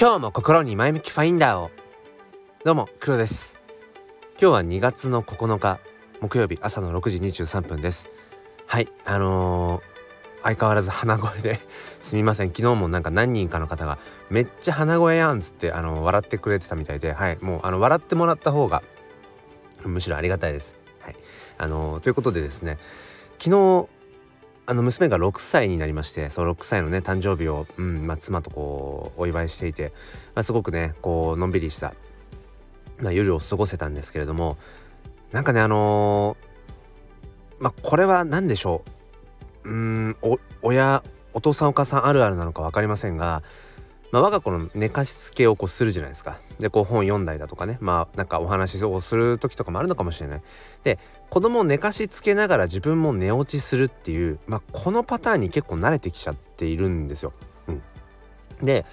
今日も心に前向きファインダーを。どうも黒です。今日は2月の9日木曜日朝の6時23分です。はいあのー、相変わらず鼻声で すみません。昨日もなんか何人かの方がめっちゃ鼻声やんつってあの笑ってくれてたみたいではいもうあの笑ってもらった方がむしろありがたいです。はいあのー、ということでですね昨日あの娘が6歳になりましてその6歳のね誕生日を、うんまあ、妻とこうお祝いしていて、まあ、すごくねこうのんびりした、まあ、夜を過ごせたんですけれどもなんかねあのー、まあこれは何でしょう？うんお親お父さんお母さんあるあるなのか分かりませんがまあ、我が子の寝かしつけをこうするじゃないですか。でこう本読んだりだとかねまあなんかお話をする時とかもあるのかもしれない。で子供を寝かしつけながら自分も寝落ちするっていう、まあ、このパターンに結構慣れてきちゃっているんですよ。うん、で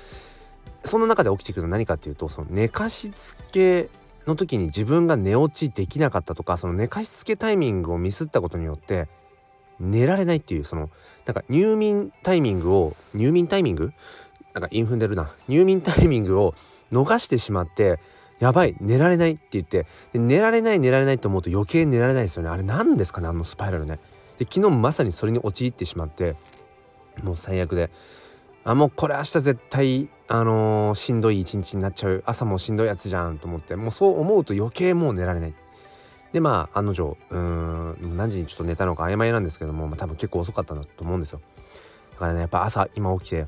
その中で起きてくるのは何かっていうとその寝かしつけの時に自分が寝落ちできなかったとかその寝かしつけタイミングをミスったことによって寝られないっていうそのなんか入眠タイミングを入眠タイミングなんかインフンでるな。入眠タイミングを逃してしまってやばい寝られないって言ってで寝られない寝られないと思うと余計寝られないですよね。あれ何ですかねあのスパイラルね。で昨日まさにそれに陥ってしまってもう最悪で。あもうこれ明日絶対あのー、しんどい一日になっちゃう。朝もしんどいやつじゃんと思って。もうそう思うと余計もう寝られない。でまあ案の定うーん何時にちょっと寝たのか曖昧なんですけども、まあ、多分結構遅かったんだと思うんですよ。だからねやっぱ朝今起きて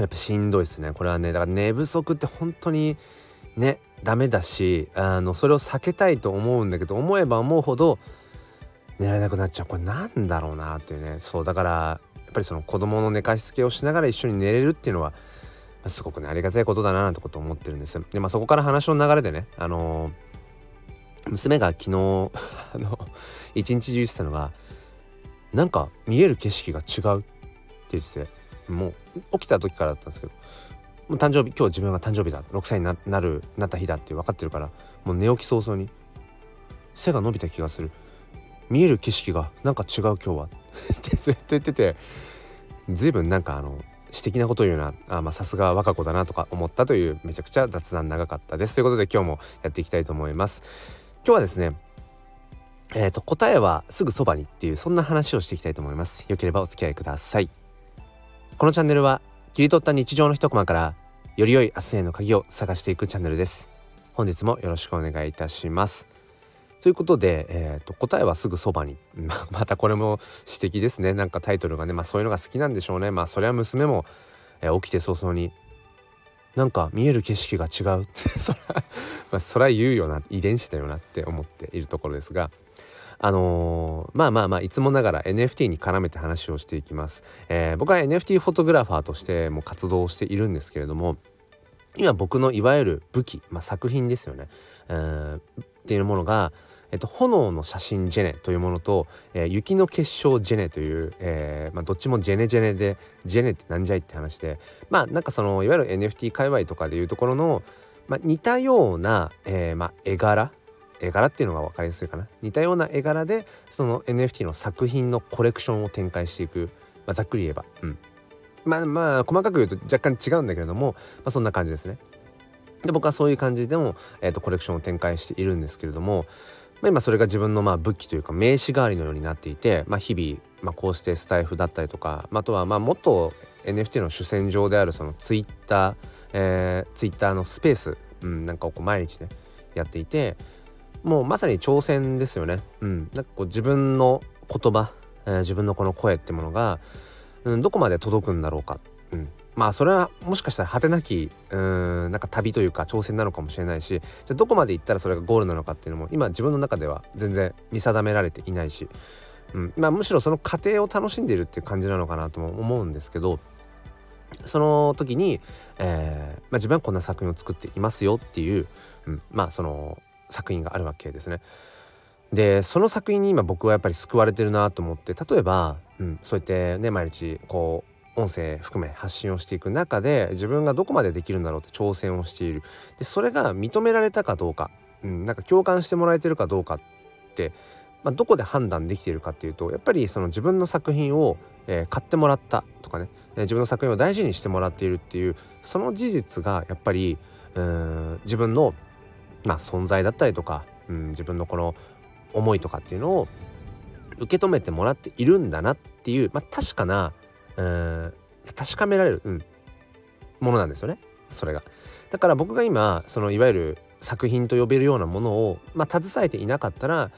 やっぱしんどいですね。これはねだから寝不足って本当にねダメだしあのそれを避けたいと思うんだけど思えば思うほど寝られなくなっちゃう。これなんだろうなっていうね。そうだからやっぱりその子供の寝かしつけをしながら一緒に寝れるっていうのはすごくねありがたいことだななんてこと思ってるんです。でまあそこから話の流れでねあのー、娘が昨日 あの一日中言ってたのがなんか見える景色が違うって言ってて。もう起きた時からだったんですけどもう誕生日今日自分が誕生日だ6歳になるなった日だって分かってるからもう寝起き早々に背が伸びた気がする。見える景色がなんか違う今日は。ってずっと言ってて随分なんかあの詩的なこと言うなあまさすが若子だなとか思ったというめちゃくちゃ雑談長かったです。ということで今日もやっていきたいと思います。今日はですねえーと答えはすぐそばにっていうそんな話をしていきたいと思います。よければお付き合いください。このチャンネルは切り取った日常の一コマからより良い明日への鍵を探していくチャンネルです。本日もよろしくお願いいたします。ということで、えーと、答えはすぐそばに。またこれも指摘ですね。なんかタイトルがねまあそういうのが好きなんでしょうね。まあそれは娘も、えー、起きて早々になんか見える景色が違う。そらまあそら言うよな遺伝子だよなって思っているところですがあのー、まあまあまあいつもながら NFT に絡めて話をしていきます、えー、僕は NFT フォトグラファーとしても活動しているんですけれども今僕のいわゆる武器、まあ、作品ですよね、えー、っていうものがえっと、炎の写真ジェネというものと、えー、雪の結晶ジェネという、えーまあ、どっちもジェネジェネでジェネってなんじゃいって話でまあなんかそのいわゆる NFT 界隈とかでいうところの、まあ、似たような、えーまあ、絵柄絵柄っていうのが分かりやすいかな。似たような絵柄でその NFT の作品のコレクションを展開していく、まあ、ざっくり言えば。うん。まあまあ細かく言うと若干違うんだけれども、まあ、そんな感じですね。で僕はそういう感じでも、えーと、コレクションを展開しているんですけれども、まあ、今それが自分のまあ武器というか名刺代わりのようになっていて、まあ、日々、まあ、こうしてスタイフだったりとか、まあ、あとはまあもっと NFT の主戦場であるその Twitter、えー、Twitter のスペース、うん、なんかをこう毎日ねやっていてもうまさに挑戦ですよね。うん、なんかこう自分の言葉、えー、自分のこの声ってものが、うん、どこまで届くんだろうか。うん、まあそれはもしかしたら果てなきうんなんか旅というか挑戦なのかもしれないしじゃあどこまで行ったらそれがゴールなのかっていうのも今自分の中では全然見定められていないし、うんまあ、むしろその過程を楽しんでいるっていう感じなのかなとも思うんですけどその時に、えーまあ、自分はこんな作品を作っていますよっていう、うん、まあその作品があるわけですね。でその作品に今僕はやっぱり救われてるなと思って例えば、うん、そうやってね毎日こう音声含め発信をしていく中で自分がどこまでできるんだろうって挑戦をしているでそれが認められたかどうか、うん、なんか共感してもらえてるかどうかって、まあ、どこで判断できているかっていうとやっぱりその自分の作品をえー、買ってもらったとかね、えー、自分の作品を大事にしてもらっているっていうその事実がやっぱりうん自分の、まあ、存在だったりとか、うん、自分のこの思いとかっていうのを受け止めてもらっているんだなっていう、まあ、確かなうん確かめられる、うん、ものなんですよねそれが。だから僕が今そのいわゆる作品と呼べるようなものを、まあ、携えていなかったら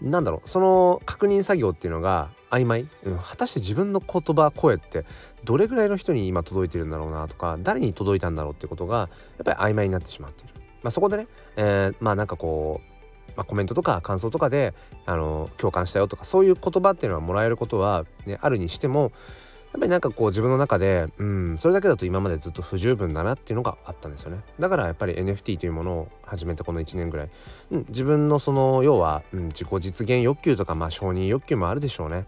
なんだろうその確認作業っていうのが曖昧、うん、果たして自分の言葉声ってどれぐらいの人に今届いてるんだろうなとか誰に届いたんだろうってことがやっぱり曖昧になってしまっている。まあ、そこでね、えー、まあなんかこう、まあ、コメントとか感想とかであの共感したよとかそういう言葉っていうのはもらえることは、ね、あるにしてもやっぱりなんかこう自分の中でうんそれだけだと今までずっと不十分だなっていうのがあったんですよね。だからやっぱり NFT というものを始めてこの1年ぐらい、うん、自分のその要は、うん、自己実現欲求とかまあ承認欲求もあるでしょうね。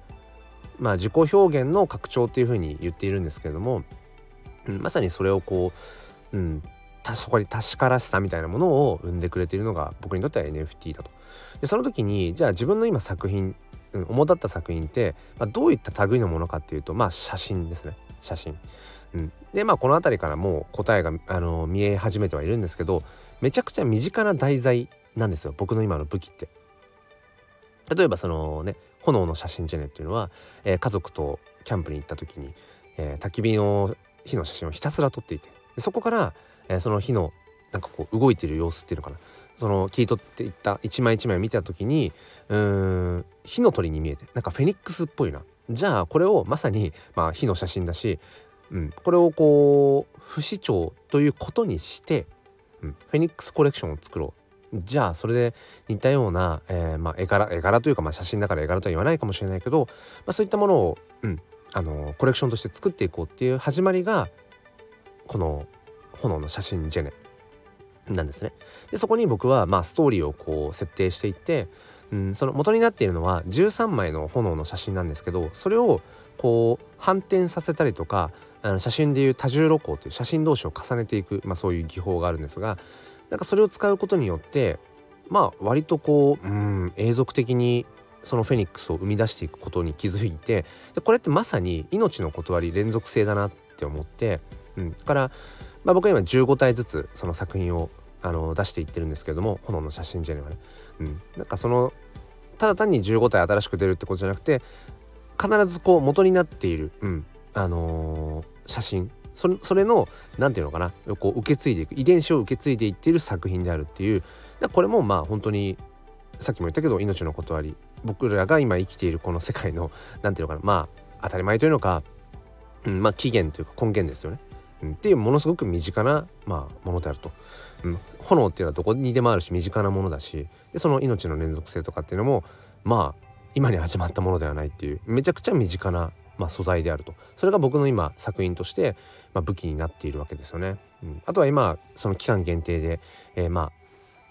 まあ自己表現の拡張っていうふうに言っているんですけれども、うん、まさにそれをこう、うん、そこに確からしさみたいなものを生んでくれているのが僕にとっては NFT だと。でその時にじゃあ自分の今作品うん、主だった作品って、まあ、どういった類のものかっていうとまあ写真ですね写真。うん、でまあこの辺りからもう答えが、あの見え始めてはいるんですけどめちゃくちゃ身近な題材なんですよ僕の今の武器って。例えばそのね炎の写真ジェネっていうのは、えー、家族とキャンプに行った時に、えー、焚き火の火の写真をひたすら撮っていてそこから、えー、その火のなんかこう動いてる様子っていうのかな。その切り取っていった一枚一枚見た時にうん火の鳥に見えてなんかフェニックスっぽいな。じゃあこれをまさに、まあ、火の写真だし、うん、これをこう不死鳥ということにして、うん、フェニックスコレクションを作ろう。じゃあそれで似たような、えー、まあ、絵柄絵柄というか、まあ、写真だから絵柄とは言わないかもしれないけど、まあ、そういったものを、うん、あのコレクションとして作っていこうっていう始まりがこの炎の写真ジェネなんですね。でそこに僕はまあストーリーをこう設定していって、うん、その元になっているのは13枚の炎の写真なんですけどそれをこう反転させたりとかあの写真でいう多重露光という写真同士を重ねていく、まあ、そういう技法があるんですがなんかそれを使うことによってまあ割とこう、うん、永続的にそのフェニックスを生み出していくことに気づいてでこれってまさに命の断り連続性だなって思って、うん、からまあ、僕は今15体ずつその作品をあの出していってるんですけども炎の写真ジェネはね、うん、なんかそのただ単に15体新しく出るってことじゃなくて必ずこう元になっている、うん。あのー、写真。それそれの何て言うのかなこう受け継いでいく遺伝子を受け継いでいっている作品であるっていう。これもまあ本当にさっきも言ったけど命の断り。僕らが今生きているこの世界の何て言うのかなまあ当たり前というのか、うん、まあ起源というか根源ですよね。っていうものすごく身近な、まあ、ものであると、うん、炎っていうのはどこにでもあるし身近なものだしでその命の連続性とかっていうのもまあ今に始まったものではないっていうめちゃくちゃ身近な、まあ、素材であると。それが僕の今作品として、まあ、武器になっているわけですよね。うん、あとは今その期間限定で、えー、ま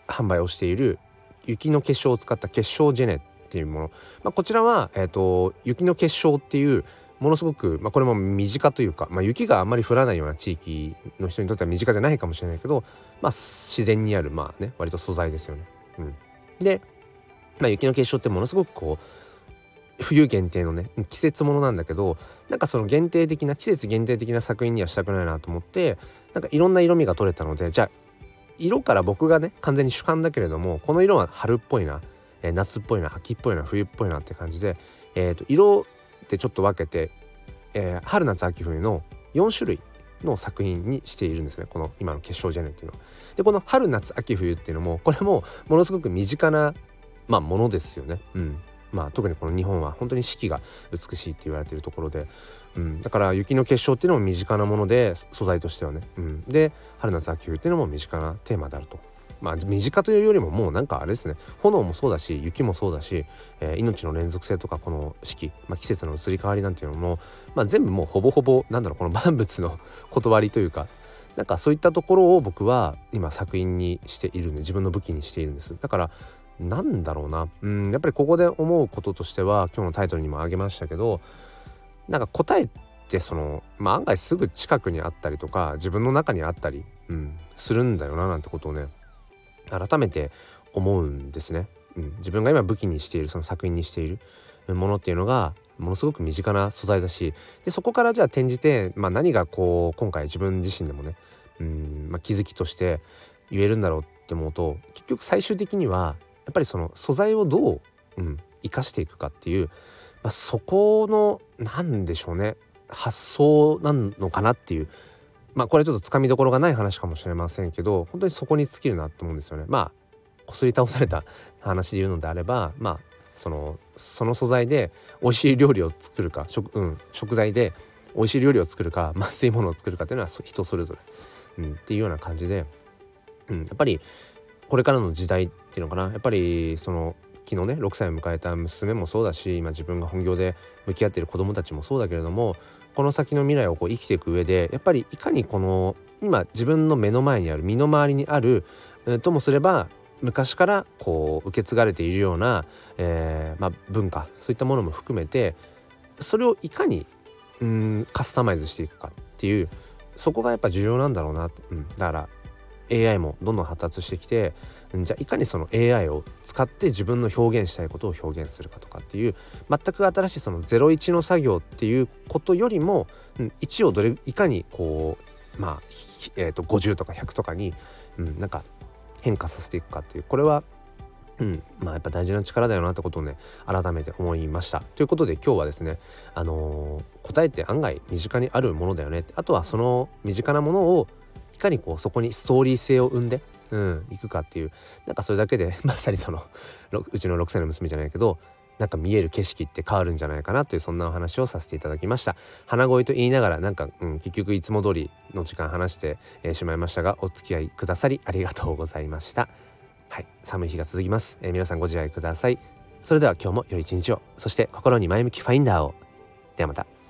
あ販売をしている雪の結晶を使った結晶ジェネっていうもの、まあ、こちらは、えーと雪の結晶っていうものすごく、まあ、これも身近というか、まあ、雪があんまり降らないような地域の人にとっては身近じゃないかもしれないけど、まあ、自然にあるまあね割と素材ですよね。うん、で、まあ、雪の結晶ってものすごくこう冬限定のね季節ものなんだけどなんかその限定的な季節限定的な作品にはしたくないなと思ってなんかいろんな色味が取れたのでじゃあ色から僕がね完全に主観だけれどもこの色は春っぽいな、えー、夏っぽいな秋っぽいな冬っぽいなって感じで、えーと色ってちょっと分けて、えー、春夏秋冬の4種類の作品にしているんですね。この今の結晶ジェネっていうの。は。でこの春夏秋冬っていうのもこれもものすごく身近な、まあ、ものですよね。うん。まあ、特にこの日本は本当に四季が美しいって言われているところで、うん、だから雪の結晶っていうのも身近なもので素材としてはね、うん、で春夏秋冬っていうのも身近なテーマであると。まあ身近というよりももうなんかあれですね。炎もそうだし雪もそうだし、えー、命の連続性とかこの四季、まあ、季節の移り変わりなんていうのも、まあ、全部もうほぼほぼなんだろうこの万物の断りというかなんかそういったところを僕は今作品にしているんで自分の武器にしているんです。だからなんだろうな。うんやっぱりここで思うこととしては今日のタイトルにも挙げましたけどなんか答えってその、まあ、案外すぐ近くにあったりとか自分の中にあったり、うん、するんだよななんてことをね改めて思うんですね。うん、自分が今武器にしているその作品にしているものっていうのがものすごく身近な素材だしでそこからじゃあ転じて、まあ、何がこう今回自分自身でもねうん、まあ、気づきとして言えるんだろうって思うと結局最終的にはやっぱりその素材をどう、うん、生かしていくかっていう、まあ、そこの何でしょうね発想なのかなっていうまあこれちょっとつかみどころがない話かもしれませんけど本当にそこに尽きるなと思うんですよね。まあこすり倒された 話で言うのであればまあそのその素材で美味しい料理を作るか食,、うん、食材で美味しい料理を作るか麻酔物を作るかっていうのは人それぞれ、うん、っていうような感じで、うん、やっぱりこれからの時代っていうのかなやっぱりその昨日ね6歳を迎えた娘もそうだし今自分が本業で向き合っている子どもたちもそうだけれどもこの先の未来をこう生きていく上でやっぱりいかにこの今自分の目の前にある身の回りにある、ともすれば昔からこう受け継がれているような、えーまあ、文化そういったものも含めてそれをいかにうんカスタマイズしていくかっていうそこがやっぱ重要なんだろうな、うん、だから AI もどんどん発達してきてじゃあいかにその AI を使って自分の表現したいことを表現するかとかっていう全く新しいその01の作業っていうことよりも、1をどれいかにこうまあ、えー、と50とか100とかに、うん、なんか変化させていくかっていうこれはうんまあやっぱ大事な力だよなってことをね改めて思いました。ということで今日はですねあのー、答えって案外身近にあるものだよねあとはその身近なものをかにこうそこにストーリー性を生んでうん、行くかっていうなんかそれだけで まさにそのうちの6歳の娘じゃないけどなんか見える景色って変わるんじゃないかなというそんなお話をさせていただきました。鼻声と言いながらなんか、うん、結局いつも通りの時間話して、えー、しまいましたがお付き合いくださりありがとうございました。はい寒い日が続きます、えー、皆さんご自愛ください。それでは今日も良い一日を。そして心に前向きファインダーを。ではまた。